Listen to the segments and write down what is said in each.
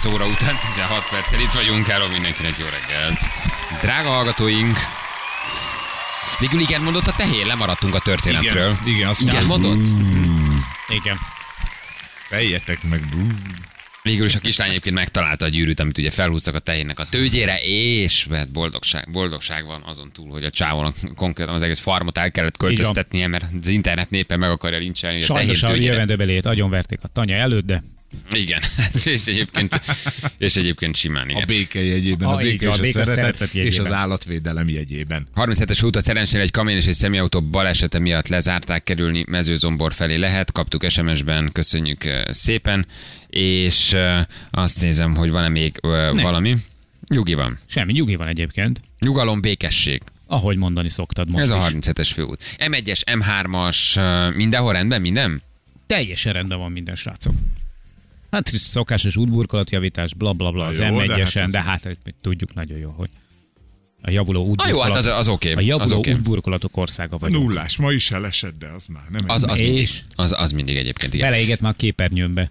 9 óra után 16 perccel itt vagyunk, hello mindenkinek jó reggelt. Drága hallgatóink, végül igen mondott a tehén, lemaradtunk a történetről. Igen, igen, azt igen mondott? Igen. Fejjetek meg. Végül is a kislány egyébként megtalálta a gyűrűt, amit ugye felhúztak a tehénnek a tőgyére, és hát boldogság, boldogság van azon túl, hogy a csávónak konkrétan az egész farmot el kellett költöztetnie, mert az internet népe meg akarja lincselni, a Sajnos a tőgyére. jövendőbelét agyon a tanya előtt, de Igen, és egyébként, és egyébként simán, A igen. béke jegyében, a A- béke így és a a béke szeretet, szeretet és jegyében. az állatvédelem jegyében. 37-es úton szerencsére egy kamion és egy személyautó balesete miatt lezárták kerülni mezőzombor felé lehet. Kaptuk SMS-ben, köszönjük eh, szépen. És eh, azt nézem, hogy van-e még eh, valami. Nyugi van. semmi nyugi van egyébként. Nyugalom, békesség. Ahogy mondani szoktad most Ez a is. 37-es főút. M1-es, M3-as, eh, mindenhol rendben, minden? Teljesen rendben van minden, srácok. Hát szokásos útburkolatjavítás, bla bla bla, az Na jó, de M1-esen, hát de hát tudjuk nagyon jó, hogy a javuló útburkolat, jó, hát az, az oké. a az javuló oké. útburkolatok országa A vagyunk. nullás, ma is elesett, de az már nem Az, az, És? mindig, az, az mindig egyébként, igen. Beleégett már a képernyőmbe.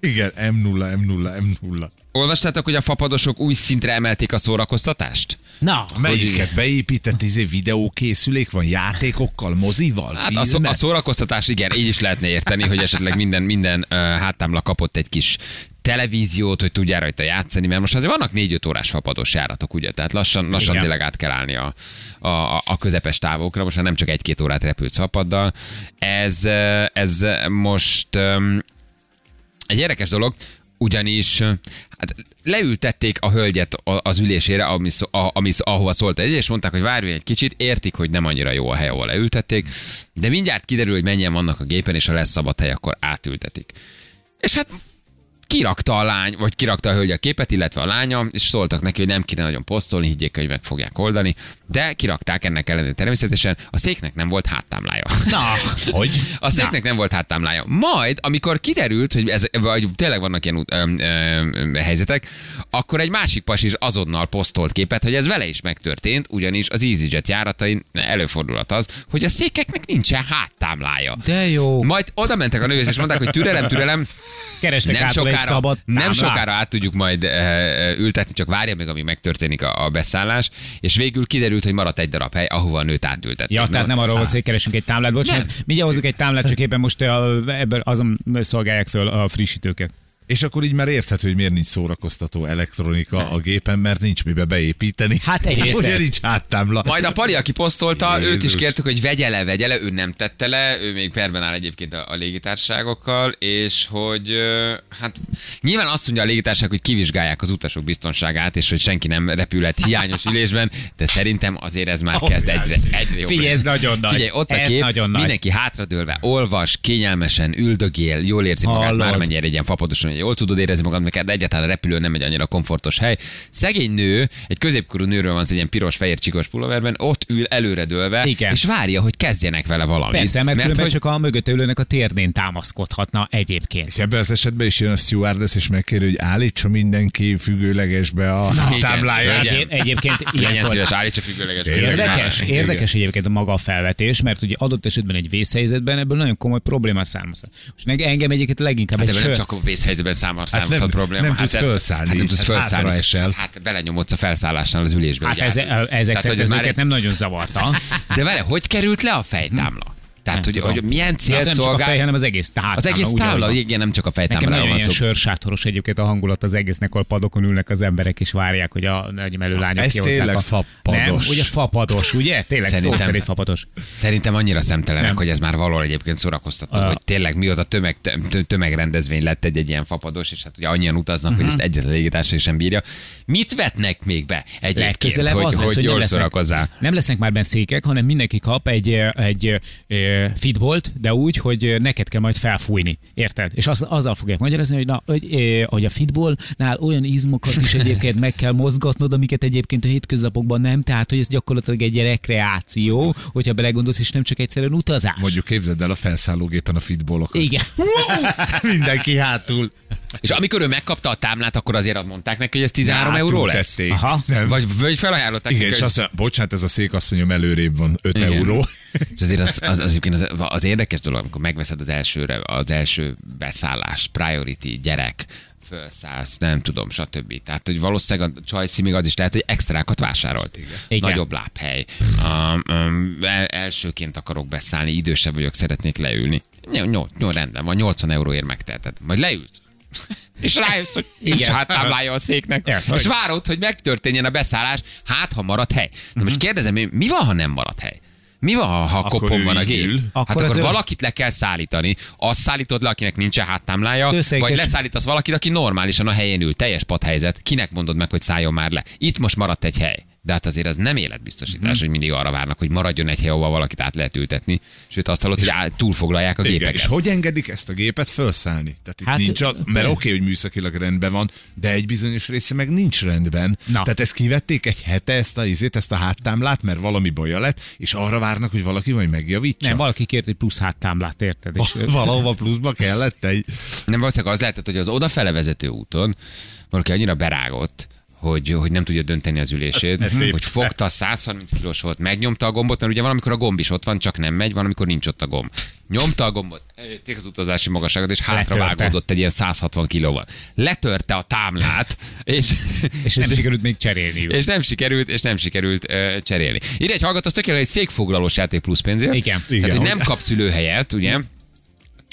Igen, M0, M0, M0. Olvastátok, hogy a fapadosok új szintre emelték a szórakoztatást? Na, Melyiket beépített izé videókészülék van játékokkal, mozival, Hát a, szó, a szórakoztatás, igen, így is lehetne érteni, hogy esetleg minden, minden uh, háttámla kapott egy kis televíziót, hogy tudjál rajta játszani, mert most azért vannak négy-öt órás fapados járatok, ugye? Tehát lassan, lassan Igen. tényleg át kell állni a, a, a közepes távokra, most már nem csak egy-két órát repülsz fapaddal. Ez, ez most egy érdekes dolog, ugyanis hát leültették a hölgyet az ülésére, ami, a, ami, ahova szólt egy, és mondták, hogy várjon egy kicsit, értik, hogy nem annyira jó a hely, ahol leültették, de mindjárt kiderül, hogy mennyien vannak a gépen, és ha lesz szabad hely, akkor átültetik. És hát kirakta a lány, vagy kirakta a hölgy a képet, illetve a lánya, és szóltak neki, hogy nem kéne nagyon posztolni, higgyék, hogy meg fogják oldani, de kirakták ennek ellenére természetesen, a széknek nem volt háttámlája. na, Hogy? A széknek nem volt háttámlája. Majd, amikor kiderült, hogy ez, vagy tényleg vannak ilyen út- öm, öm, helyzetek, akkor egy másik pas is azonnal posztolt képet, hogy ez vele is megtörtént, ugyanis az EasyJet járatain előfordulhat az, hogy a székeknek nincsen háttámlája. de jó. Majd oda mentek a nőhöz, és mondták, hogy türelem, türelem, Kerestek nem sokára, szabad nem sokára át tudjuk majd e, ültetni, csak várja meg, amíg megtörténik a, a beszállás, és végül kiderült, hogy maradt egy darab hely, ahova a nőt átültették. Ja, tehát nem arról volt, hogy keresünk egy támlát. Bocsánat, mindjárt hozunk egy támlát, csak éppen most a, ebből azon szolgálják föl a frissítőket. És akkor így már érthető, hogy miért nincs szórakoztató elektronika a gépen, mert nincs mibe beépíteni. Hát egyrészt Ugye nincs háttámla. Majd a Pali, aki posztolta, őt is Jézus. kértük, hogy vegye le, vegye le, ő nem tette le, ő még perben áll egyébként a, a légitárságokkal, és hogy hát nyilván azt mondja a légitársaság, hogy kivizsgálják az utasok biztonságát, és hogy senki nem repülhet hiányos ülésben, de szerintem azért ez már kezd egyre, egyre jobb. Figyelj, ez nagyon nagy. Figyelj, ott a kép, nagyon nagy. mindenki hátradőlve, olvas, kényelmesen, üldögél, jól érzi magát, már mennyire egy ilyen fapadoson, hogy jól tudod érezni magad, mert egyáltalán a repülő nem egy annyira komfortos hely. Szegény nő, egy középkorú nőről van egy ilyen piros, fehér csikos pulóverben, ott ül előredőlve, Igen. és várja, hogy kezdjenek vele valamit. Persze, mert, mert hogy csak a mögött ülőnek a térdén támaszkodhatna egyébként. És ebben az esetben is jön a stewardess, és megkéri, hogy állítsa mindenki függőlegesbe a Igen. tábláját. Igen. Egyéb, egyébként legyen ilyenkor szíves, állítsa függőleges. Érdekes, érdekes egyébként a maga a felvetés, mert ugye adott esetben egy vészhelyzetben ebből nagyon komoly probléma származhat. Most meg engem egyébként leginkább Hát egy de nem sör... csak a vészhelyzetben számol, számozhat nem- probléma. nem hát, tudsz felszállni, Hát nem tudsz hát felszállni. esel. Hát belenyomodsz a felszállásnál az ülésbe. Hát ez, hát- ezek tehát, szerint hogy ez már őket egy- nem nagyon zavarta. De vele, hogy került le a fejtámla? Tehát, hogy, hogy milyen Hát célt nem csak a szolgál? fej, hanem az egész tábla. Az egész tábla, igen, nem csak a Nekem fejtámláról nagyon van ilyen szó. sörsátoros egyébként a hangulat az egésznek, ahol padokon ülnek az emberek, és várják, hogy a nagy melőlányok Ez kihozzák tényleg a... fapados. Nem, ugye fapados, ugye? Tényleg szó Szerintem- szerint fapados. Szerintem annyira szemtelenek, Nem. hogy ez már valahol egyébként szórakoztató, hogy tényleg mióta tömeg, tö- tömegrendezvény lett egy, egy ilyen fapados, és hát ugye annyian utaznak, Mhm. hogy ezt egyetlen légitársaság sem bírja. Mit vetnek még be egyébként, hogy, az lesz, hogy, hogy jól szórakozzál? nem lesznek már benne székek, hanem mindenki kap egy, ö, egy fitbolt, de úgy, hogy neked kell majd felfújni. Érted? És az, azzal fogják magyarázni, hogy, na, hogy, hogy a fitbolnál olyan izmokat is egyébként meg kell mozgatnod, amiket egyébként a hétköznapokban nem, tehát hogy ez gyakorlatilag egy rekreáció, hogyha belegondolsz, és nem csak egyszerűen utazás. Mondjuk képzeld el a felszállógépen a fitbolokat. Igen. Mindenki hátul. És amikor ő megkapta a támlát, akkor azért mondták neki, hogy ez 13 euró lesz? Átültették. Aha. Nem. Vagy, vagy felajánlották Igen, neki, és hogy- azt mondja, bocsánat, ez a székasszonyom előrébb van 5 Igen. euró. És azért az, az, az, az, az érdekes dolog, amikor megveszed az elsőre, az első beszállás, priority, gyerek, fölszállsz, nem tudom, stb. Tehát, hogy valószínűleg a csajci még az is lehet, hogy extrákat vásárolt. Igen. Nagyobb lábhely. Um, um, el, elsőként akarok beszállni, idősebb vagyok, szeretnék leülni. Jó, jó, jó rendben van, 80 euróért megteheted. Majd leülsz. És rájössz, hogy nincs Igen. háttáblája a széknek. Ja, és várod, hogy megtörténjen a beszállás, hát ha marad hely. Na Mhm. most kérdezem, én, mi van, ha nem marad hely? Mi van, ha, ha Akkor kopon van a gép? ül. Hát Akkor akkor ő- valakit le kell szállítani. Azt szállítod le, akinek nincsen háttámlája, Összeges- vagy leszállítasz valakit, aki normálisan a helyén ül. Teljes padhelyzet. Kinek mondod meg, hogy szálljon már le? Itt most maradt egy hely. De hát azért az nem életbiztosítás, Mhm. hogy mindig arra várnak, hogy maradjon egy hely, ahol valakit át lehet ültetni. Sőt, azt hallod, hogy á- túlfoglalják a Igen, gépeket. és hogy engedik ezt a gépet felszállni? Tehát itt Hát- nincs az, mert oké, hogy műszakilag rendben van, de egy bizonyos része meg nincs rendben. Na. Tehát ezt kivették egy hete, ezt a, izét, ezt a háttámlát, mert valami baja lett, és arra várnak, hogy valaki majd megjavítsa. Nem, valaki kért egy plusz háttámlát, érted? És, Valahova pluszba kellett egy... Nem valószínűleg az lehetett, hogy az odafele vezető úton valaki annyira berágott, hogy, hogy nem tudja dönteni az ülését, hogy fogta, 130 kilós volt, megnyomta a gombot, mert ugye valamikor a gomb is ott van, csak nem megy, valamikor nincs ott a gomb. Nyomta a gombot, elérték az utazási magasságot, és hátra vágódott egy ilyen 160 kilóval. Letörte a támlát, és, és nem sikerült még cserélniük. és nem sikerült, és nem sikerült uh, cserélni. Ide egy hallgató, az tökéletes egy székfoglalós játék plusz pénzért. Igen. Tehát, Igen, hogy nem kapsz ülőhelyet, ugye?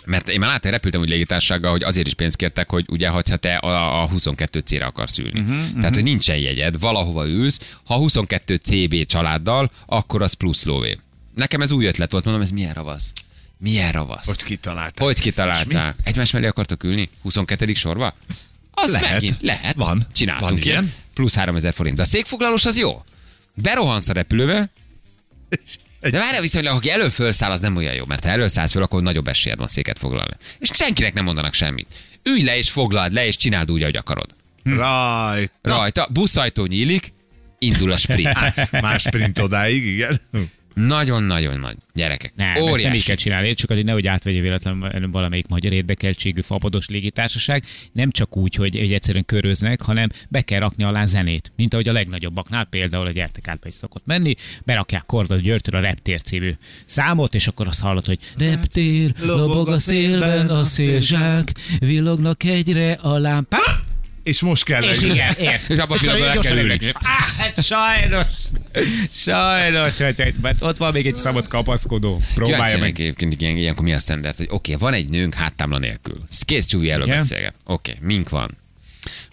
Mert én már láttam, repültem úgy légitársággal, hogy azért is pénzt kértek, hogy ugye, hogyha te a, a 22 C-re akarsz ülni. Uh-huh, Tehát, hogy nincsen jegyed, valahova ülsz, ha 22 CB családdal, akkor az plusz lóvé. Nekem ez új ötlet volt, mondom, ez milyen ravasz? Milyen ravasz? Hogy kitalálták? Hogy kitalálták? Egymás mellé akartok ülni? 22. sorba? Az Lehet. megint lehet. Van. Csináltunk Van ilyen. ilyen. Plusz 3000 forint. De a székfoglalós az jó. Berohansz a repülőbe? Egy- de várjál viszonylag, aki elől fölszáll, az nem olyan jó, mert ha elől szállsz föl, akkor nagyobb esélyed van széket foglalni. És senkinek nem mondanak semmit. Ülj le és foglald le, és csináld úgy, ahogy akarod. Rajta. Rajta, buszajtó nyílik, indul a sprint. Más sprint odáig, igen. Nagyon-nagyon nagy. Gyerekek. Nem, ezt nem így Óriási. kell csinálni, csak hogy nehogy átvegye véletlenül valamelyik magyar érdekeltségű fapados légitársaság. Nem csak úgy, hogy, hogy egyszerűen köröznek, hanem be kell rakni alá zenét. Mint ahogy a legnagyobbaknál, például a gyertek átba is szokott menni, berakják Korda Györgytől a Reptér című számot, és akkor azt hallod, hogy Reptér, lobog a szélben a szélzsák, villognak egyre a lámpák. És most kell És igen, ért. És abban a És pillanatban kell ülni. Ah, hát sajnos, sajnos, hogy mert ott van még egy szabad kapaszkodó. Próbálja meg. egyébként ilyen, ilyenkor mi a standard, hogy oké, okay, van egy nőnk háttámla nélkül. Kész csúvi Igen. beszélget. Oké, okay, mink van?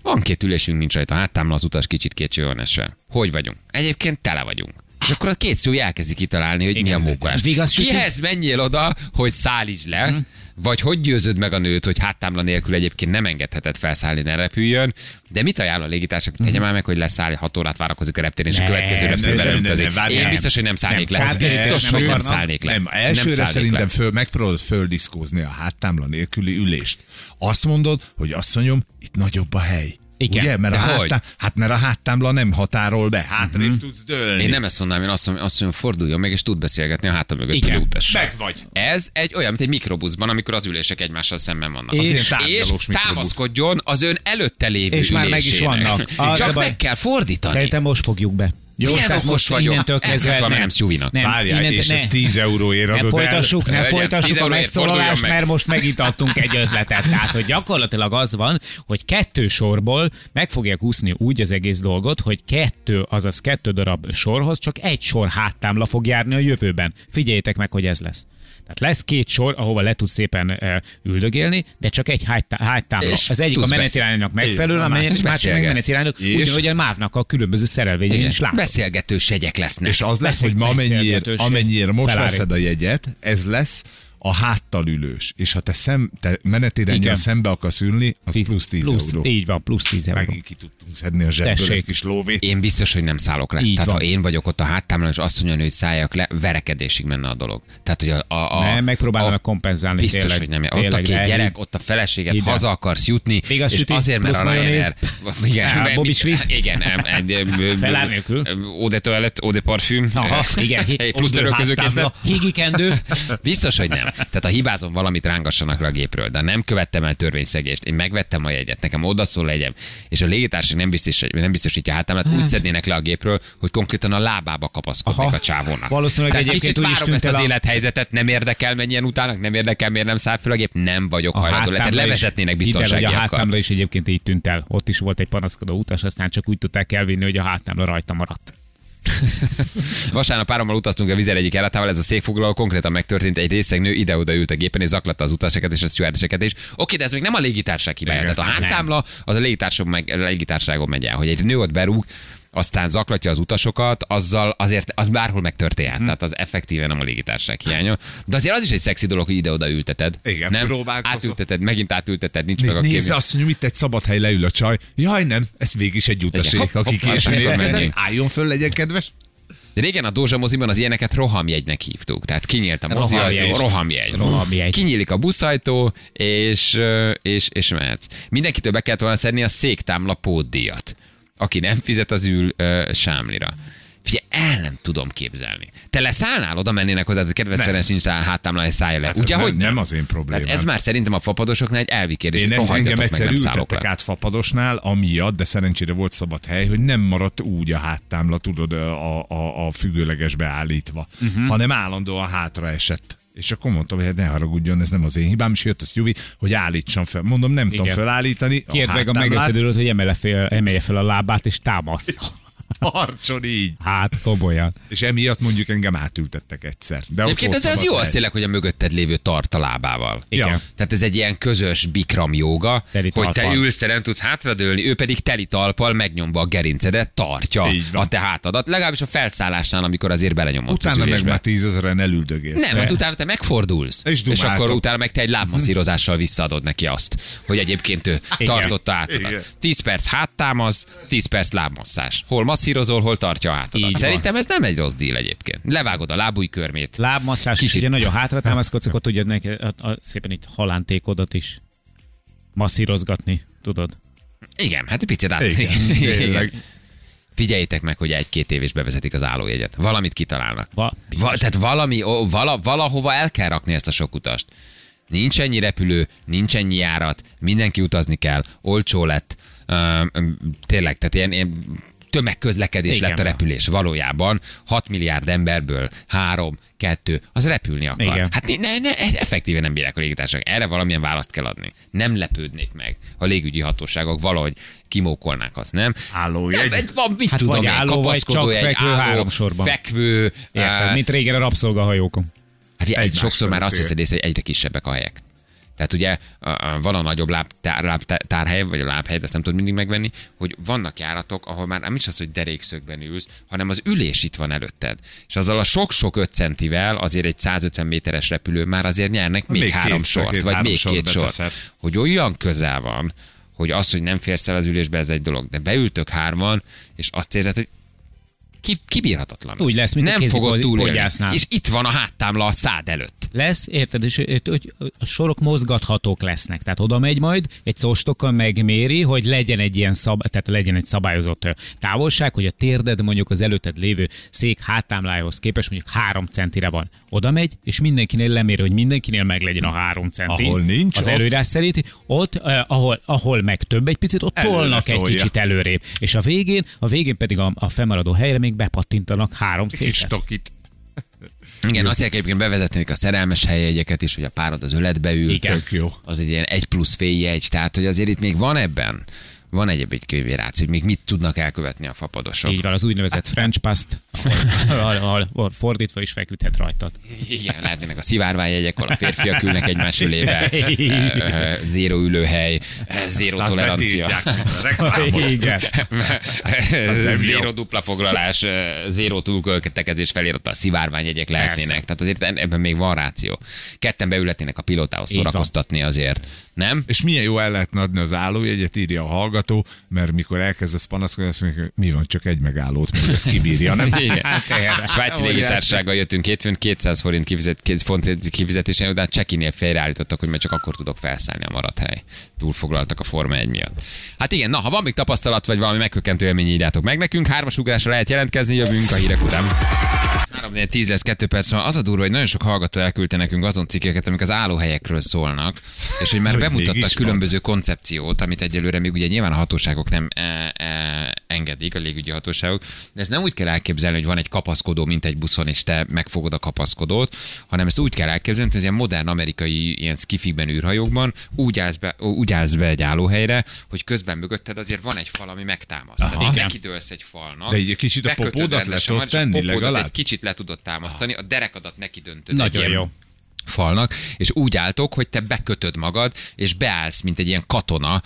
Van két ülésünk, nincs rajta háttámla, az utas kicsit kétső van esve. Hogy vagyunk? Egyébként tele vagyunk. És akkor a két szó elkezdi kitalálni, hogy mi a Igen. mókolás. Kihez menjél oda, hogy szállíts le, vagy hogy győzöd meg a nőt, hogy háttámla nélkül egyébként nem engedheted felszállni, ne repüljön. De mit ajánl a légitársak? Tegye már meg, hogy leszállj, hat órát várakozik a reptéren, és a következő nem, repülőre nem, nem, utazik. nem, várjál. Én biztos, hogy nem szállnék le. Biztos, nem hogy nem szállnék le. Nem, elsőre szerintem föl, megpróbálod földiszkózni a háttámla nélküli ülést. Azt mondod, hogy asszonyom, itt nagyobb a hely. Igen. Ugye? Mert a, hogy? háttá... hát mert a háttámla nem határol be, hátrébb uh-huh. tudsz dőlni. Én nem ezt mondanám, én azt mondom, azt mondom, forduljon meg, és tud beszélgetni a háta mögött Igen. utassal. Meg vagy. Ez egy olyan, mint egy mikrobuszban, amikor az ülések egymással szemben vannak. És- és támaszkodjon az ön előtte lévő És már meg is vannak. Csak meg kell fordítani. Szerintem most fogjuk be. Jó, Milyen tehát okos vagyok. Innentől Elhiszem, kezdve valami nem szjuvinak. Várjál, innentől- és ne. ez 10 euróért Ne adod el. folytassuk, ne Hölgyem, 10 folytassuk a megszólalást, meg. mert most megint adtunk egy ötletet. Tehát, hogy gyakorlatilag az van, hogy kettő sorból meg fogják úszni úgy az egész dolgot, hogy kettő, azaz kettő darab sorhoz csak egy sor háttámla fog járni a jövőben. Figyeljétek meg, hogy ez lesz. Tehát lesz két sor, ahova le tudsz szépen üldögélni, de csak egy háttá- háttámla. Az egyik a menetiránynak megfelelő, a másik és másik meg menetiránynak, ugyanúgy a mávnak a különböző szerelvényén Igen. is látod. Beszélgetős jegyek lesznek. És az lesz, Beszél- hogy ma amennyiért, amennyiért most Ferrari. veszed a jegyet, ez lesz a háttal ülős. És ha te, szem, te menetirányjal szembe akarsz ülni, az plusz 10 plusz, euró. Így van, plusz 10 euró. Megint ki tudtunk szedni a zsebből Tessék. egy kis lóvét. Én biztos, hogy nem szállok le. Így Tehát van. ha én vagyok ott a háttámlán, és azt mondja, hogy szálljak le, verekedésig menne a dolog. Tehát, hogy a, a, a, Nem, megpróbálnak a- kompenzálni Biztos, tényleg. hogy nem. Ott Tényleg, a két gyerek, ott a feleséget, Ide. haza akarsz jutni, Még az és süti, azért, mert a Ryanair... Igen, Bobby mit- Swiss. Igen, Felár nélkül. em, Eau de toilette, eau de parfüm. Aha, igen. Plusz háttámla. Higikendő. Biztos, hogy nem. Tehát ha hibázom valamit, rángassanak le a gépről, de nem követtem el törvényszegést. Én megvettem a jegyet, nekem odaszól legyem, és a légitársaság nem, biztos, nem biztosítja hátámát, úgy szednének le a gépről, hogy konkrétan a lábába kapaszkodnék Aha. a csávónak. Valószínűleg Tehát egyébként kicsit várom ezt az a- élethelyzetet, nem érdekel, mennyien utálnak, nem érdekel, miért nem száll fel a gép, nem vagyok hajlandó. le. Tehát levezetnének hogy a háttámla is egyébként így tűnt el. Ott is volt egy panaszkodó utas, aztán csak úgy tudták elvinni, hogy a háttámla rajta maradt. Vasárnap párommal utaztunk a vizer egyik elátával, ez a székfoglaló konkrétan megtörtént, egy részegnő ide-oda ült a gépen, és zaklatta az utasokat és a stewardeseket is. Oké, de ez még nem a légitársaság hibája. Igen. Tehát a háttámla az a légitársaságon megy el, hogy egy nő ott berúg, aztán zaklatja az utasokat, azzal azért az bárhol megtörténhet. Hm. Tehát az effektíven nem a légitársaság hiánya. De azért az is egy szexi dolog, hogy ide-oda ülteted. Igen, nem? próbálkozol. Átülteted, megint átülteted, nincs meg a Nézze, kém. azt mondja, itt egy szabad hely leül a csaj. Jaj, nem, ez végig is egy utaség, Hopp, aki későn érkezett. Álljon föl, legyen kedves. De régen a Dózsa moziban az ilyeneket rohamjegynek hívtuk. Tehát kinyílt a mozi Rohamjegy. rohamjegy. Rohamjegy. Kinyílik a buszajtó, és, és, és mehetsz. Mindenkitől be kellett volna szedni a széktámla pótdíjat. Aki nem fizet, az ül ö, sámlira. Figyelj, el nem tudom képzelni. Te leszállnál, oda mennének hozzá, hogy kedves Nem. Ferenc nincs rá háttámla, és szállj le. Hát Ugye, ez hogy nem, nem az én problémám. Hát ez már szerintem a fapadosoknál egy elvi kérdés, Én egyszer, engem rohadjatok meg, egyszer nem ültettek át fapadosnál, amiatt, de szerencsére volt szabad hely, hogy nem maradt úgy a háttámla, tudod, a, a, a függőlegesbe állítva, Mhm. uh-huh. hanem állandóan hátra esett. És akkor mondtam, hogy hát ne haragudjon, ez nem az én hibám, és jött az Juvi, hogy állítsam fel. Mondom, nem tudom Igen. felállítani. Kérd meg a megötődőt, hogy emelje fel, emelje fel a lábát, és támasz. Tartson így. Hát, komolyan. És emiatt mondjuk engem átültettek egyszer. De Egyébként ez az jó, az tényleg, hogy a mögötted lévő tart a lábával. Igen. Ja. Tehát ez egy ilyen közös bikram joga, Teli hogy te ülsz, te nem tudsz hátradőlni, ő pedig teli talpal megnyomva a gerincedet tartja a te hátadat. Legalábbis a felszállásnál, amikor azért belenyomod Utána az meg már tízezeren elüldögélsz. Nem, hát utána te megfordulsz. És és akkor utána meg te egy lábmasszírozással visszaadod neki azt, hogy egyébként ő tartotta. Igen. 10 perc háttámaz, 10 perc lábmasszás. Hol masszírozol, hol tartja van. Szerintem ez nem egy rossz díl egyébként. Levágod a lábújkörmét. Lábmasszás, és Kicsit. ugye nagyon hátra támaszkodsz, akkor tudod neki a, a, szépen itt halántékodat is masszírozgatni, tudod. Igen, hát egy picit át. Igen, tényleg. Figyeljétek meg, hogy egy-két év is bevezetik az állójegyet. Valamit kitalálnak. Va. Va, tehát valami, ó, vala, valahova el kell rakni ezt a sok utast. Nincs ennyi repülő, nincs ennyi járat, mindenki utazni kell, olcsó lett. Ö, tényleg, tehát ilyen, ilyen tömegközlekedés Igen. lett a repülés. Valójában 6 milliárd emberből 3, 2, az repülni akar. Igen. Hát ne, ne, effektíven nem bírják a légitársaság. Erre valamilyen választ kell adni. Nem lepődnék meg, ha a légügyi hatóságok valahogy kimókolnák azt, nem? Állójegy. Nem, van, mit Hát tudom, vagy álló, vagy csak egy fekvő álló, három sorban. Fekvő. Érted? eh, Mint régen a rabszolgahajókon. Hát egy, sokszor már azt veszed észre, hogy egyre kisebbek a helyek. Tehát ugye van a nagyobb lábtár, lábtárhely, vagy a lábhely, de ezt nem tudod mindig megvenni, hogy vannak járatok, ahol már nem is az, hogy derékszögben ülsz, hanem az ülés itt van előtted. És azzal a sok-sok 5 centivel azért egy 150 méteres repülő már azért nyernek még, Még három két- sort, két- vagy három még sort két sort. beteszed. Hogy olyan közel van, hogy az, hogy nem férsz el az ülésbe, ez egy dolog. De beültök hárman, és azt érzed, hogy ki, kibírhatatlan. Úgy ez. lesz, mint nem fogod túlélni. És itt van a háttámla a szád előtt. Lesz, érted, és hogy a sorok mozgathatók lesznek. Tehát oda megy majd, egy szóstokkal megméri, hogy legyen egy ilyen szab, tehát legyen egy szabályozott távolság, hogy a térded mondjuk az előtted lévő szék háttámlájához képest mondjuk három centire van. Oda megy, és mindenkinél leméri, hogy mindenkinél meg legyen a három centi. Ahol nincs, az ott- előírás szerint, ott, eh, ahol, ahol meg több egy picit, ott tolnak egy kicsit előrébb. És a végén, a végén pedig a, a fennmaradó helyre még bepattintanak három széket. tokit. Igen, azt kell egyébként bevezetnék a szerelmes helyjegyeket is, hogy a párod az öletbe ül. Igen. Tök jó. Az egy ilyen egy plusz féljegy, tehát hogy azért itt még van ebben, van egyéb egy kövérács, hogy még mit tudnak elkövetni a fapadosok. Így van, az úgynevezett French past, ahol, ahol, ahol fordítva is feküdhet rajtad. Igen, lehetnének a szivárványjegyek, ahol a férfiak ülnek egymás ö, zéro ülőhely, ö, zéro tolerancia. a. Igen. nem zéro dupla foglalás, zéro túlköltekezés felirattal szivárványjegyek lehetnének. Tehát azért en- ebben még van ráció. Ketten beülhetnének a pilótához szórakoztatni azért. Nem? És milyen jó el lehetne adni az állójegyet, írja a hallgató, mert mikor elkezdesz panaszkodni, azt mondja, mi van, csak egy megállót, még ezt kibírja, nem? Igen. Hát. Svájci légitársággal jöttünk hétfőn, 200 forint kifizet, két font kifizetésen, de csekinél félreállítottak, hogy majd csak akkor tudok felszállni a maradt hely. Túlfoglaltak a Forma 1 miatt. Hát igen, na, ha van még tapasztalat, vagy valami megkökkentő élmény, írjátok meg nekünk. Hármas ugrásra lehet jelentkezni, jövünk a hírek után. 3 3 10 lesz 2 perc van. Az a durva, hogy nagyon sok hallgató elküldte nekünk azon cikkeket, amik az állóhelyekről szólnak, és hogy már Hogy bemutattak mégis van. különböző koncepciót, amit egyelőre még ugye nyilván a hatóságok nem e, e, engedik, a légügyi hatóságok, de ezt nem úgy kell elképzelni, hogy van egy kapaszkodó, mint egy buszon, és te megfogod a kapaszkodót, hanem ezt úgy kell elképzelni, hogy ez ilyen modern amerikai ilyen skifikben űrhajókban úgy állsz, be, úgy állsz be egy állóhelyre, hogy közben mögötted azért van egy fal, ami megtámaszt. Tehát nekidőlsz egy falnak. De egy kicsit a popódat le tudod tenni legalább? egy kicsit le tudod támasztani, a derekadat neki döntöd. Nagyon jó. Falnak, és úgy álltok, hogy te bekötöd magad, és beállsz, mint egy ilyen katona,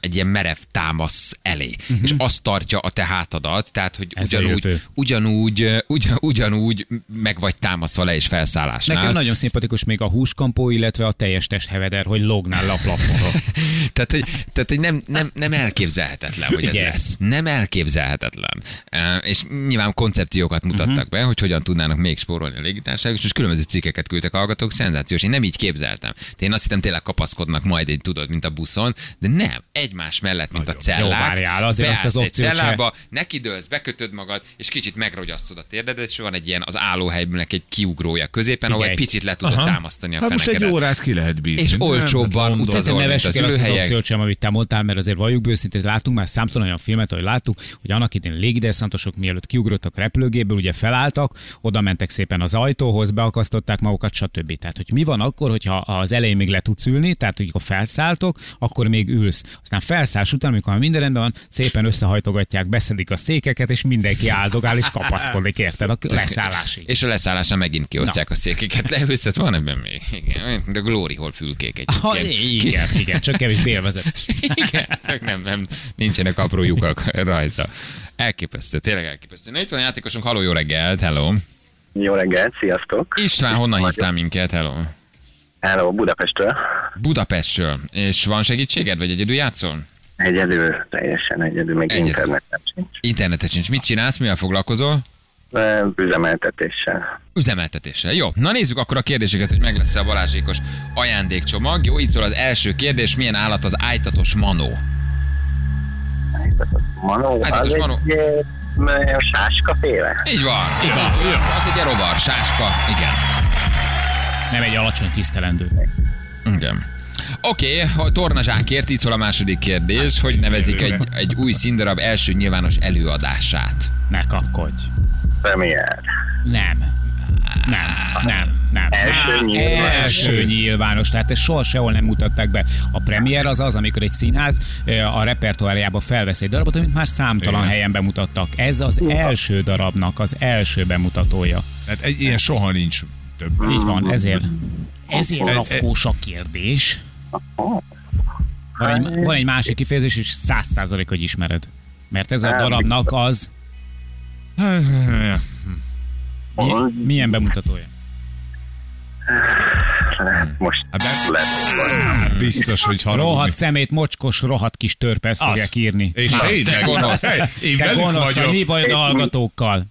egy ilyen merev támasz elé. Uh-huh. És azt tartja a te hátadat, tehát, hogy Ez ugyanúgy, ugyanúgy, ugyan, ugyanúgy meg vagy támasztva le és felszállásnál. Nekem nagyon szimpatikus még a húskampó, illetve a teljes testheveder, hogy lognál le a plafonról. Tehát, hogy, tehát, hogy nem, nem, nem elképzelhetetlen, hogy ez Igen. lesz. Nem elképzelhetetlen. És nyilván koncepciókat mutattak uh-huh. be, hogy hogyan tudnának még spórolni a légitársaságok, és most különböző cikkeket küldtek a hallgatók, szenzációs. Én nem így képzeltem. De én azt hittem, tényleg kapaszkodnak majd egy, tudod, mint a buszon, de nem. Egymás mellett, mint a cellák. Jó, várjál, azért azt az egy opciót se- cellába, nekidőlsz, bekötöd magad, és kicsit megrogyasztod a térdedet, és van egy ilyen az állóhelybnek egy kiugrója középen, ahol egy picit le tudod Aha. támasztani a Hát most egy órát ki lehet bírni. És olcsóbban utazol. Mint az el azt az ülőhelyek. sem, amit te mondtál, mert azért valljuk be őszintén, látunk már számtalan olyan filmet, ahogy láttuk, hogy annak idén légideszantosok mielőtt kiugrottak a repülőgépből, ugye felálltak, oda mentek szépen az ajtóhoz, beakasztották magukat, stb. Tehát, hogy mi van akkor, hogyha az elején még le tudsz ülni, tehát, hogy akkor felszálltok, akkor még ülsz. Aztán felszállsz után, amikor már minden rendben van, szépen összehajtogatják, beszedik a székeket, és mindenki áldogál és kapaszkodik, érted? A leszállásig. És a leszállásán megint kiosztják a székeket. Leülsz, tehát van ebben még. Igen. De Glory hol fülkék Ha, egyébként. igen, igen, csak kevés bélvezet. Igen, csak nem, nem, nincsenek apró lyukak rajta. Elképesztő, tényleg elképesztő. Na itt van a játékosunk, haló, jó reggelt, hello. Jó reggelt, sziasztok! István, honnan hívtál minket, hello? Hello, Budapestről. Budapestről. És van segítséged, vagy egyedül játszol? Egyedül, teljesen egyedül, még Egyedül. internetem sincs. Internetet sincs. Mit csinálsz, mivel foglalkozol? Üzemeltetéssel. Üzemeltetéssel. Jó, na nézzük akkor a kérdéseket, hogy meg lesz a Balázsékos ajándékcsomag. Jó, így szól az első kérdés, milyen állat az ájtatos manó? Manó, Állatos az manó. egy ö, sáskaféle. Így van, így van. Az egy rovar, sáska, igen. Nem egy alacsony tisztelendő. Igen. Oké, okay, a tornazsákért így szól a második kérdés, hogy nevezik egy, egy új színdarab első nyilvános előadását. Ne kapkodj. Premier. Nem. Nem, nem, nem. Első nem. nyilvános. Első nyilvános, tehát ezt soha sehol nem mutatták be. A premier az az, amikor egy színház a repertoárjába felvesz egy darabot, amit már számtalan Igen. helyen bemutattak. Ez az első darabnak az első bemutatója. Tehát egy ilyen soha nincs több. Így van, ezért, ezért Egy- rafkós a kérdés. Van egy, van egy másik kifejezés, és száz százalék, hogy ismered. Mert ez a darabnak az... Mi, milyen bemutatója? Most Hát lehet. Biztos, hogy Rohadt haragudni. szemét, mocskos, rohadt kis törpe, ezt fogják írni. És Na, tényleg, te gonosz. Hey, én Te gonosz, vagyok. mi bajod a hallgatókkal?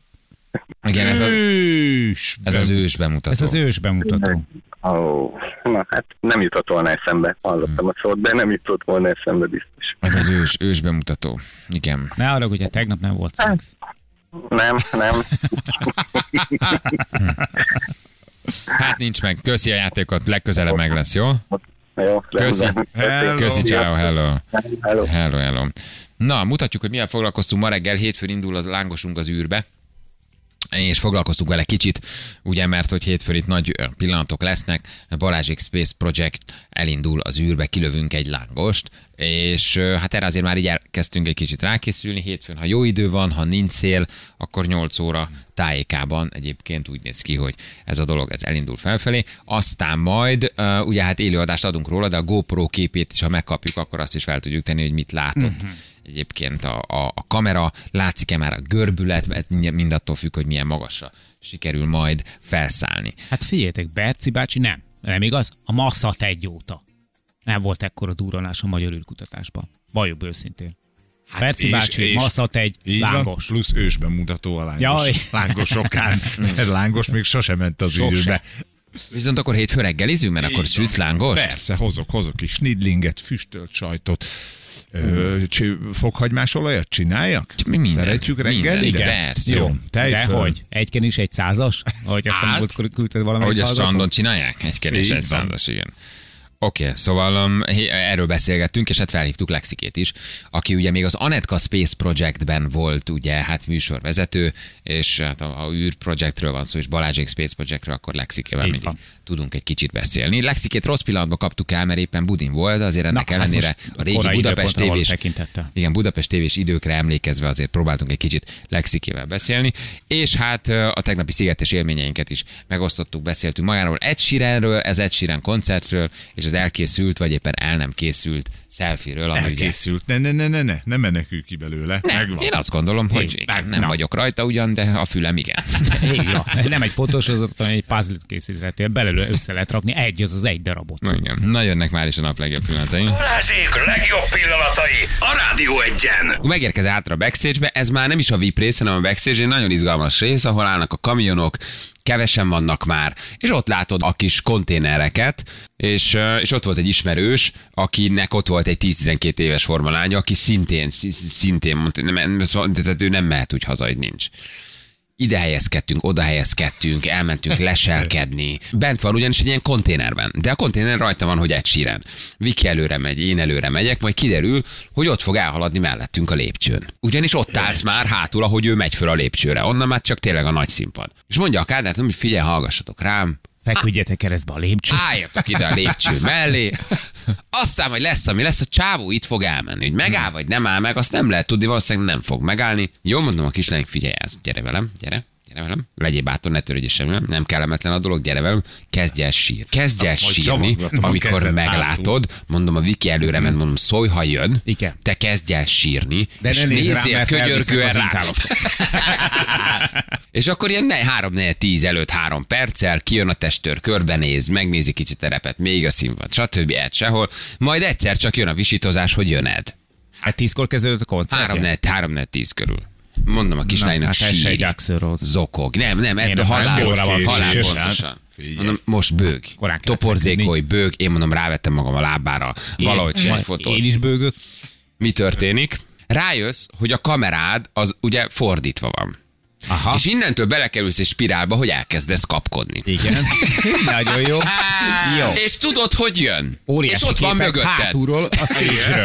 Igen, ez, a, Ős. ez az ős bemutató. Ez az ős bemutató. Ó, na hát nem jutott volna eszembe. Hallottam a szót, de nem jutott volna eszembe biztos. Ez az ős, ős bemutató. Igen. Ne arra, hogy tegnap nem volt szex. Nem, nem. Hát nincs meg. Köszi a játékot, legközelebb meg lesz, jó? Jó, Köszi. Hello. Köszi, ciao, hello. Hello. Hello, hello. Na, mutatjuk, hogy milyen foglalkoztunk ma reggel. Hétfőn indul a lángosunk az űrbe és foglalkoztunk vele kicsit, ugye, mert hogy hétfőn itt nagy pillanatok lesznek, Balázsik Space Project elindul az űrbe, kilövünk egy lángost, és hát erre azért már így elkezdtünk egy kicsit rákészülni, hétfőn, ha jó idő van, ha nincs szél, akkor 8 óra tájékában egyébként úgy néz ki, hogy ez a dolog ez elindul felfelé, aztán majd ugye hát élőadást adunk róla, de a GoPro képét is, ha megkapjuk, akkor azt is fel tudjuk tenni, hogy mit látott egyébként a, a, a kamera, látszik-e már a görbület, mert mind- attól függ, hogy milyen magasra sikerül majd felszállni. Hát figyeljetek, Berci bácsi nem. Nem igaz? A Masszat egy óta. Nem volt ekkora durranás a magyar űrkutatásban. Valljuk őszintén. Hát Berci és- bácsi, és- Masszat egy, Így van, lángos. plusz ősben mutató a lángos. Jaj. Lángosokán. Mert lángos még sosem ment az Sose. űrbe. Viszont akkor hétfő reggelizünk, mert akkor Így sütsz van. lángost? Persze, hozok, hozok is snidlinget, füstölt sajtot, Ö, cső- fokhagymás olajat csináljak? Mi minden. Szeretjük reggelire? igen. Persze. Jó, De tejföl. hogy? Egy kenés, egy százas? Ahogy ezt a Hát. múltkor küldted valamelyik Ahogy a strandon csinálják? Egy Így egy százas, igen. Oké, okay, szóval um, erről beszélgettünk, és hát felhívtuk Lexikét is, aki ugye még az Anetka Space Projectben volt ugye hát műsorvezető, és hát ha a űr projektről van szó, és Balázsék Space Projectről, akkor Lexikével mindig van. tudunk egy kicsit beszélni. Lexikét rossz pillanatban kaptuk el, mert éppen Budin volt, azért ennek Na, hát ellenére most a régi Budapest tévés igen, Budapest tévés időkre emlékezve azért próbáltunk egy kicsit Lexikével beszélni, és hát a tegnapi szigetes élményeinket is megosztottuk, beszéltünk magáról Ed Sheeranről, ez Ed Sheeran koncertről, és az elkészült, vagy éppen el nem készült selfie-ről, ami ugye Elkészült. Ne, ne, ne, ne, ne, ne menekülj ki belőle. nem, Megvan. én azt gondolom, hogy Én- igen, nem na. vagyok rajta ugyan, de a fülem igen. Van. Nem egy fotósozat, hanem egy puzzle készítettél, belőle össze lehet rakni egy, az az egy darabot. igen. Na jönnek már is a nap legjobb pillanatai. Balázsék legjobb pillanatai a Rádió egyen. Megérkezel át a backstage-be, ez már nem is a VIP rész, hanem a backstage egy nagyon izgalmas rész, ahol állnak a kamionok, kevesen vannak már, és ott látod a kis konténereket, és, és ott volt egy ismerős, akinek ott volt egy 10-12 éves formalánya, aki szintén, szi- szintén mondta, nem, tehát ő nem mehet úgy haza, hogy nincs ide helyezkedtünk, oda helyezkedtünk, elmentünk leselkedni. Bent van ugyanis egy ilyen konténerben, de a konténer rajta van, hogy egy síren. Viki előre megy, én előre megyek, majd kiderül, hogy ott fog elhaladni mellettünk a lépcsőn. Ugyanis ott állsz már hátul, ahogy ő megy föl a lépcsőre. Onnan már csak tényleg a nagy színpad. És mondja a kádár, hogy figyelj, hallgassatok rám, Feküdjetek keresztbe a lépcső. álljatok ide a lépcső mellé, aztán majd lesz, ami lesz, a csávó itt fog elmenni. Hogy megáll, vagy nem áll meg, azt nem lehet tudni, valószínűleg nem fog megállni. Jó, mondom a kislányok, figyelj, ez, gyere velem, gyere. Gyere velem, legyél bátor, ne törődj semmi, nem kellemetlen a dolog, gyere velem, kezdj el sír. Kezdj el sírni, amikor meglátod, mondom a Viki előre ment, mondom, szólj, ha jön, Igen. te kezdj el sírni, De és nézzél könyörgően rá. És akkor ilyen 3 4 10 előtt három perccel kijön a testőr, körbenéz, megnézi kicsit a repet, még a színpad, stb. Ed sehol. Majd egyszer csak jön a visítozás, hogy jön Ed. Hát tízkor kezdődött a koncert. 3 4 3 4 10 körül. Mondom a kislánynak hát sír. Zokog. Nem, nem, Ed a halál, halál pontosan. Figyelj. Mondom, most bőg. Korán Toporzékoly, bőg. Én mondom, rávettem magam a lábára. Valahogy csinálj fotót. Én is bőgök. Mi történik? Rájössz, hogy a kamerád az ugye fordítva van. Aha. És innentől belekerülsz egy spirálba, hogy elkezdesz kapkodni. Igen. Nagyon jó. Jó. És tudod, hogy jön. Óriási és ott van mögötted. Hátulról, azt.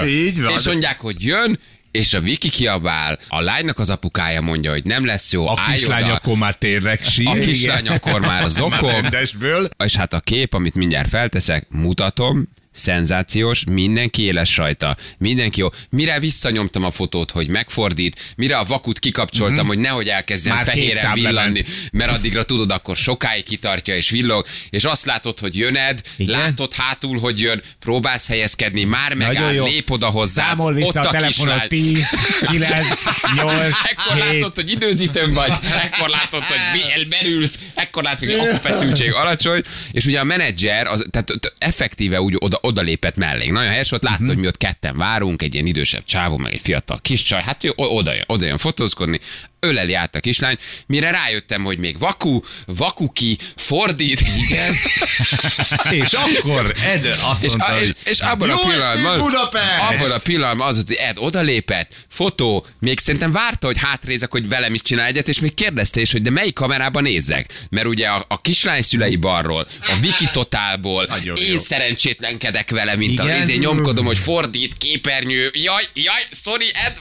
Így van. És mondják, hogy jön, és a Viki kiabál, a lánynak az apukája mondja, hogy nem lesz jó, A kislány akkor már tényleg sír. A kislány akkor már zokog, és hát a kép, amit mindjárt felteszek, mutatom, szenzációs, mindenki éles rajta, mindenki jó. Mire visszanyomtam a fotót, hogy megfordít, mire a vakut kikapcsoltam, mm-hmm. hogy nehogy elkezdjen Már fehéren villanni, mert addigra tudod, akkor sokáig kitartja és villog, és azt látod, hogy jöned, Igen. látod hátul, hogy jön, próbálsz helyezkedni, már megáll, lép oda hozzá, Számol vissza ott a a telefonod kislány. 10, 9, 8, Ekkor 7. látod, hogy időzítőn vagy, ekkor látod, hogy mi elmerülsz, ekkor látod, hogy a feszültség alacsony, és ugye a menedzser, az, tehát effektíve úgy oda, oda lépett mellénk. Nagyon helyes volt, látta, hogy mi ott ketten várunk, egy ilyen idősebb csávó, meg egy fiatal kis csaj, hát ő oda jön, oda jön fotózkodni, öleli át a kislány, mire rájöttem, hogy még vaku, vakuki, fordít, igen. És akkor Ed azt És, mondta, a, és, és abban a "Jó pillanatban, abban a pillanatban az, hogy Ed odalépett, fotó, még szerintem várta, hogy hátrézek, hogy velem is csinál egyet, és még kérdezte is, hogy de melyik kamerában nézzek. Mert ugye a, a kislány szülei balról, a Wiki Totálból, Nagyon én jó. szerencsétlenkedek vele, mint a Igen? izé, nyomkodom, hogy fordít, képernyő, jaj, jaj, sorry, Ed.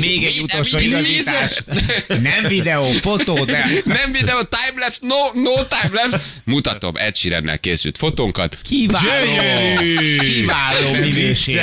Még egy utolsó igazítás. Nem videó, fotó, de Nem videó, timelapse, no, no timelapse. Mutatom, Ed Sheerannel készült fotónkat. kiváló. Gyönyörű! Kiváló minőség.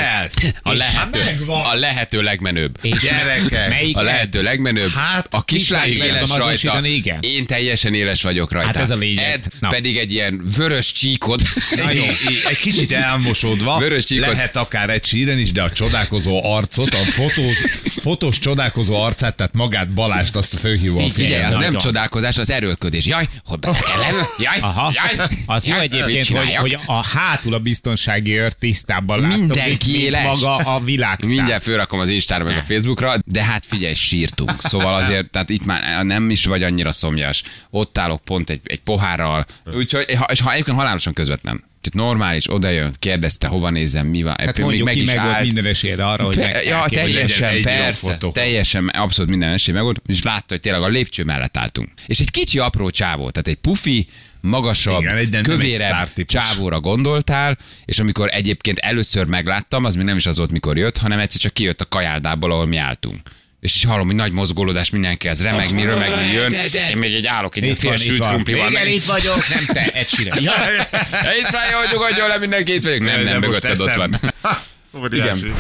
A lehető, a lehető legmenőbb. És Gyerekek. Melyik A lehető legmenőbb. Hát, a kislány éles rajta. igen. Én teljesen éles vagyok rajta. Hát ez a lényeg. Ed Na. pedig egy ilyen vörös csíkod. Egy, egy, kicsit elmosódva, Vörös csíkot. lehet akár egy síren is, de a csodálkozó arcot, a fotós, fotós csodálkozó arcát, tehát magát Balást azt fölhívom. Figyelj, Figyelj, az nem csodálkozás, az erőlködés. Jaj, hogy betekelem. Jaj, Aha. jaj. Az jó egyébként, hogy, hogy a hátul a biztonsági őr tisztában látszik, Mindenki éles. maga a világ. Mindjárt fölrakom az Instára meg a Facebookra, de hát figyelj, sírtunk. Szóval azért, tehát itt már nem is vagy annyira szomjas. Ott állok pont egy, egy pohárral. Úgyhogy, és ha egyébként halálosan közvetlen. Tehát normális, odajön, kérdezte, hova nézem, mi van. Hát Még mondjuk ki, is meg volt állt. minden esélyed arra, hogy Pe- meg- ja, teljesen, persze, teljesen, abszolút minden esély megvolt, és látta, hogy tényleg a lépcső mellett álltunk. És egy kicsi apró csávó, tehát egy pufi, magasabb, Igen, egy- kövérebb csávóra gondoltál, és amikor egyébként először megláttam, az még nem is az volt, mikor jött, hanem egyszer csak kijött a kajáldából, ahol mi álltunk. És így hallom, hogy nagy mozgolódás, mindenki kezd remegni, remegni jön. Én még egy állok, egy Itt fél itt sült van. krumpli van. Igen, itt vagyok, nem te, egy sire. Ja. Itt van, jó, nyugodjon le, mindenki itt vagyok. Nem, nem, mögötted ott van. Igen.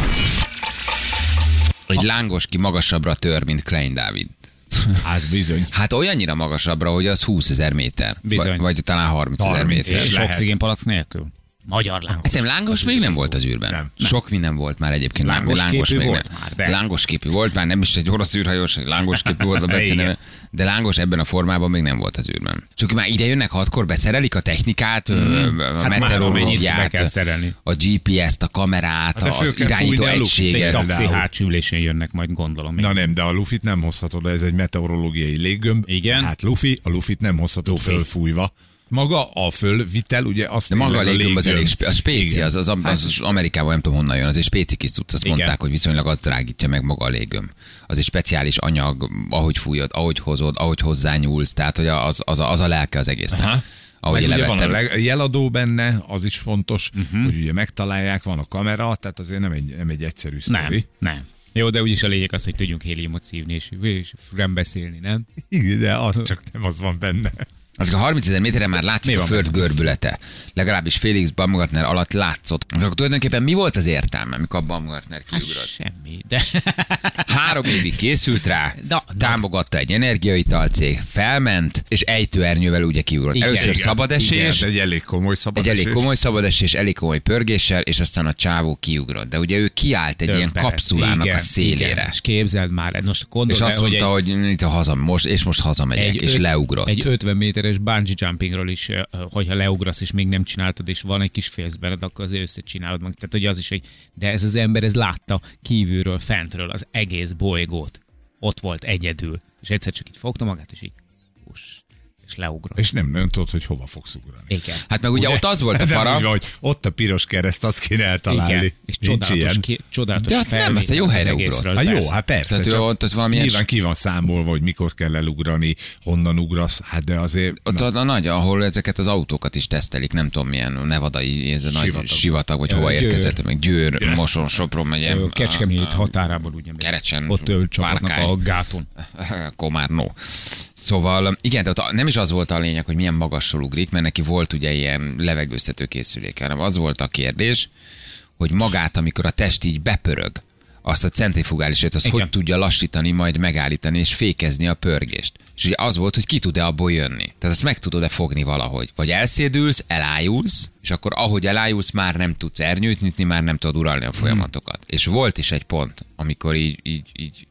Egy lángos ki magasabbra tör, mint Klein Dávid. Hát bizony. Hát olyannyira magasabbra, hogy az 20 ezer méter. Bizony. Vagy, vagy talán 30 ezer 30 méter. És lehet. oxigénpalac nélkül. Magyar lángos. Egyszerűen lángos még nem volt az űrben. Nem. Sok minden volt már egyébként. Lángos lángos képű még volt nem. már, de. Lángos képű volt már, nem is egy orosz űrhajós, lángos képű volt a Beci Igen. neve. De lángos ebben a formában még nem volt az űrben. Csak már ide jönnek hatkor, beszerelik a technikát, mm. a Hát meteorológiát, kell szerelni. a GPS-t, a kamerát, Hát az irányító. Egy egységet. Például. taxi hátsülésén jönnek majd, gondolom. Na nem, de a lufit nem hozhatod, ez egy meteorológiai léggömb. Igen. Hát lufi, a lufit nem hozhatod Lufi. fölfújva. Maga a fölvitel, ugye azt De maga a léggömb az elég, a spéci, Igen. az, az, az, az Amerikában nem tudom honnan jön, az egy spéci kis cucc, azt Igen. mondták, hogy viszonylag az drágítja meg maga a léggömb. Az egy speciális anyag, ahogy fújod, ahogy hozod, ahogy hozzányúlsz, tehát hogy az, az, a, az a lelke az egésznek. Aha. Ahogy Meg ugye van a leg- jeladó benne, az is fontos, uh-huh. hogy ugye megtalálják, van a kamera, tehát azért nem egy, nem egy egyszerű Nem, sztori. nem. Jó, de úgyis a lényeg az, hogy tudjunk héliumot szívni, és, és fürem beszélni, nem? Igen, de az csak nem az van benne. Az a 30 ezer méteren már látszik Mi a van föld benne? görbülete. Legalábbis Félix Baumgartner alatt látszott. Az akkor tulajdonképpen mi volt az értelme, amikor a Baumgartner Hát kiugrott? semmi, de... Három évig készült rá, Na, na. támogatta egy energiaitalcég, felment, és ejtőernyővel ugye kiugrott. Igen. Először Igen, szabadesés, Igen, egy elég komoly szabad egy elég esés. komoly szabadesés, elég komoly pörgéssel, és aztán a csávó kiugrott. De ugye ő kiállt egy ilyen Többet. kapszulának Igen, a szélére. Igen. És képzeld már, most gondold És azt hogy mondta, hogy itt a haza, most, és most hazamegyek, és öt- leugrott. Egy 50 méteres bungee jumpingról is, hogyha leugrasz, és még nem csináltad, és van egy kis félsz benned, akkor azért összecsinálod meg. Tehát, hogy az is, hogy de ez az ember, ez látta kívülről, fentről az egész bolygót. Ott volt egyedül. És egyszer csak így fogta magát, és így hús, és leugrott. És nem, nem tudod, hogy hova fogsz ugrani. Igen. Hát meg ugye, ott az volt a para, van, hogy ott a piros kereszt, azt kéne eltalálni. Igen. És Nincs csodálatos, ilyen. ki, csodálatos De azt nem, azt a jó helyre ugrott. Hát jó, hát persze. Tehát ott- ott valamilyen Nyilván ki van számolva, hogy mikor kell elugrani, honnan ugrasz, hát de azért... ott a, a nagy, ahol ezeket az autókat is tesztelik, nem tudom milyen nevadai, ez a nagy Sivatag. sivatag, vagy hova érkezett, meg Győr, Moson, Sopron megye. Kecskemét határából ugye. Kerecsen, Ott ő csapatnak a gáton. Komárnó. Szóval igen, de ott nem is az volt a lényeg, hogy milyen magasról ugrik, mert neki volt ugye ilyen levegőztető készüléke, hanem az volt a kérdés, hogy magát, amikor a test így bepörög, azt a centrifugális azt Igen. hogy tudja lassítani, majd megállítani és fékezni a pörgést. És ugye az volt, hogy ki tud-e abból jönni. Tehát azt meg tudod-e fogni valahogy. Vagy elszédülsz, elájulsz, és akkor ahogy elájulsz, már nem tudsz ernyőt nyitni, már nem tudod uralni a folyamatokat. És volt is egy pont, amikor így, így, így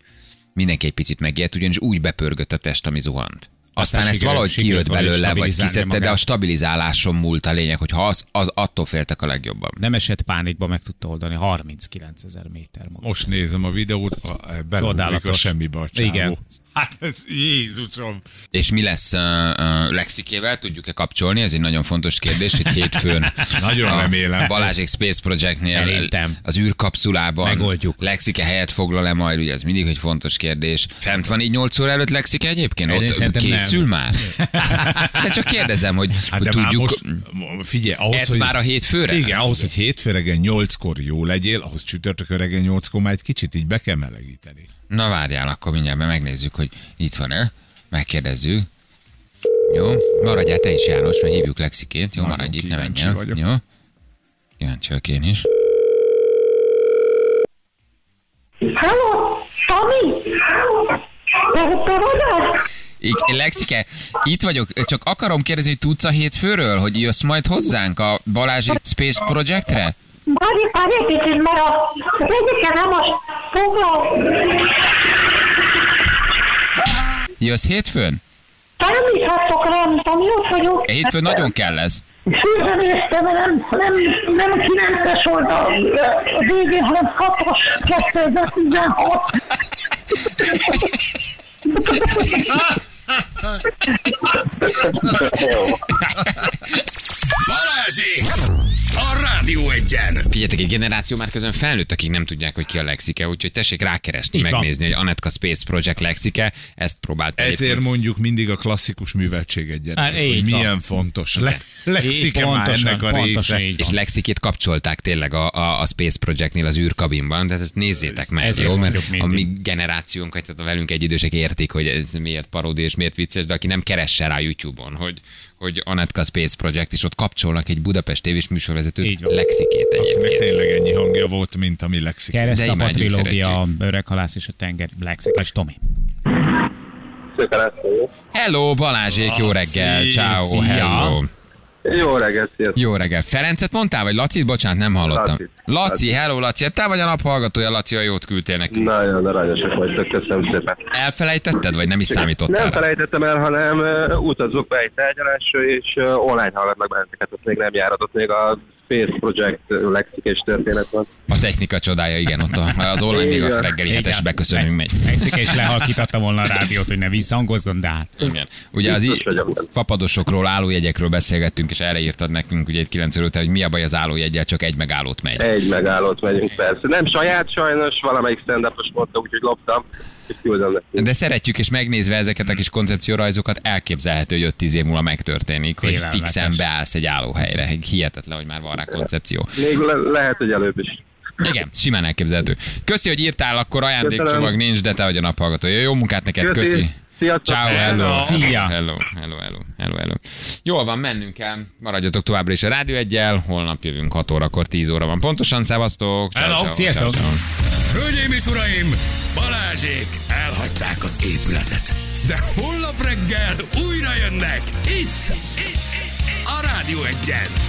mindenki egy picit megijedt, ugyanis úgy bepörgött a test, ami zuhant. Aztán ezt sikerült- valahogy sikerült kijött belőle, vagy kiszedte, de a stabilizáláson múlt a lényeg, hogy ha az, az attól féltek a legjobban. Nem esett pánikba, meg tudta oldani 39 ezer méter maga. Most nézem a videót, belugrik a semmibe a csávó. Igen. Hát ez Jézusom. És mi lesz uh, uh, Lexikével? Tudjuk-e kapcsolni? Ez egy nagyon fontos kérdés, hogy hétfőn Nagyon a remélem. Balázsék Space Projectnél Szerintem. az űrkapszulában Megoldjuk. Lexike helyet foglal-e majd? Ugye ez mindig egy fontos kérdés. Fent van így 8 óra előtt Lexike egyébként? Én Ott szerintem készül nem. már? De csak kérdezem, hogy, Hát hogy tudjuk... most, figyelj, ahhoz, Ez hogy... már a hétfőre? Igen, ahhoz, hogy hétfő reggel nyolckor jó legyél, ahhoz csütörtökön reggel nyolckor már egy kicsit így be kell melegíteni. Na várjál, akkor mindjárt megnézzük, hogy itt van-e. Megkérdezzük. Jó, maradjál te is János, mert hívjuk Lexikét. Jó, Nagyon maradj itt, ne menj el. vagyok. Jó? Kíváncsi vagyok én is. Halló, Tomi? Te vagy? Lexike, itt vagyok, csak akarom kérdezni, hogy tudsz a hétfőről, hogy jössz majd hozzánk a Balázsi Space Projectre? Várj, várj egy picit, mert a nem most foglal. Jössz hétfőn? Hagytok rám, ott vagyok. Hétfőn nagyon kell ez. Sűrűn néztem, nem, nem, nem 9-es volt a, a végén, hanem 6-os 2016. Balázsi! Rádió egyen. Figyeljetek, egy generáció már közön felnőtt, akik nem tudják, hogy ki a Lexike, úgyhogy tessék rákeresni, van. megnézni, hogy Anetka Space Project Lexike, ezt próbált Ezért egyébként. mondjuk mindig a klasszikus műveltséget gyerekek, hogy van. milyen fontos. Le, lexike már Pontosan, ennek a része. És van. Lexikét kapcsolták tényleg a, a, a Space Projectnél az űrkabinban, tehát ezt nézzétek meg, Ezért jó? Mert a mi generációnk, tehát a velünk egy idősek értik, hogy ez miért paródi és miért vicces, de aki nem keresse rá YouTube-on, hogy, hogy Anetka Space Project, és ott kapcsolnak egy Budapest tévés műsorvezetőt, Így van. Lexikét egyébként. tényleg ennyi hangja volt, mint a mi lexike. De Keresztapa imádjuk, trilógia, szeretjük. Öreg halász és a tenger, Tomi. Szépen ezt jó. Hello, Balázsék, jó reggel, ciao, szia. hello. Jó reggelt, sziasztok. Jó reggel. Ferencet mondtál, vagy Lacit? Bocsánat, nem hallottam. Lacit. Laci, hello Laci, te vagy a naphallgatója, Laci, a jót küldtél nekünk. Nagyon aranyosak vagytok, köszönöm szépen. Elfelejtetted, vagy nem is számítottál Nem rá? felejtettem el, hanem uh, utazok be egy tárgyalásra, és uh, online hallgatnak benneteket, ott még nem járatott, még a Space Project uh, lexikés történet van. Technika csodája, igen, ott a, az online még a Igen. reggeli hetes beköszönünk megy. Lexika is lehalkította volna a rádiót, hogy ne visszhangozzon, de hát. Igen. Ugye az Biztos í- vagyok benne. fapadosokról, állójegyekről beszélgettünk, és erre írtad nekünk ugye egy 9 óra után, hogy mi a baj az állójegyel, csak egy megállót megy. Egy megállót megyünk persze. Nem saját sajnos, valamelyik stand mondta, úgyhogy loptam. De szeretjük, és megnézve ezeket a kis koncepciórajzokat, elképzelhető, hogy 5-10 év múlva megtörténik, hogy fixen beállsz egy állóhelyre. Hihetetlen, hogy már van rá koncepció. Még le- lehet, hogy előbb is. Igen, simán elképzelhető. Köszi, hogy írtál, akkor ajándékcsomag nincs, de te vagy a naphallgatója. Jó munkát neked, köszi. Köszi. Sziasztok. Ciao, hello. Szia. Hello, hello, hello, hello, hello. Jól van, mennünk kell. Maradjatok továbbra is a Rádió egyel. Holnap jövünk 6 órakor, 10 óra van. Pontosan, szevasztok. Ciao, Hello. ciao, Sziasztok. ciao, ciao. Hölgyeim és uraim, Balázsék elhagyták az épületet. De holnap reggel újra jönnek itt, itt, itt a Rádió egyen.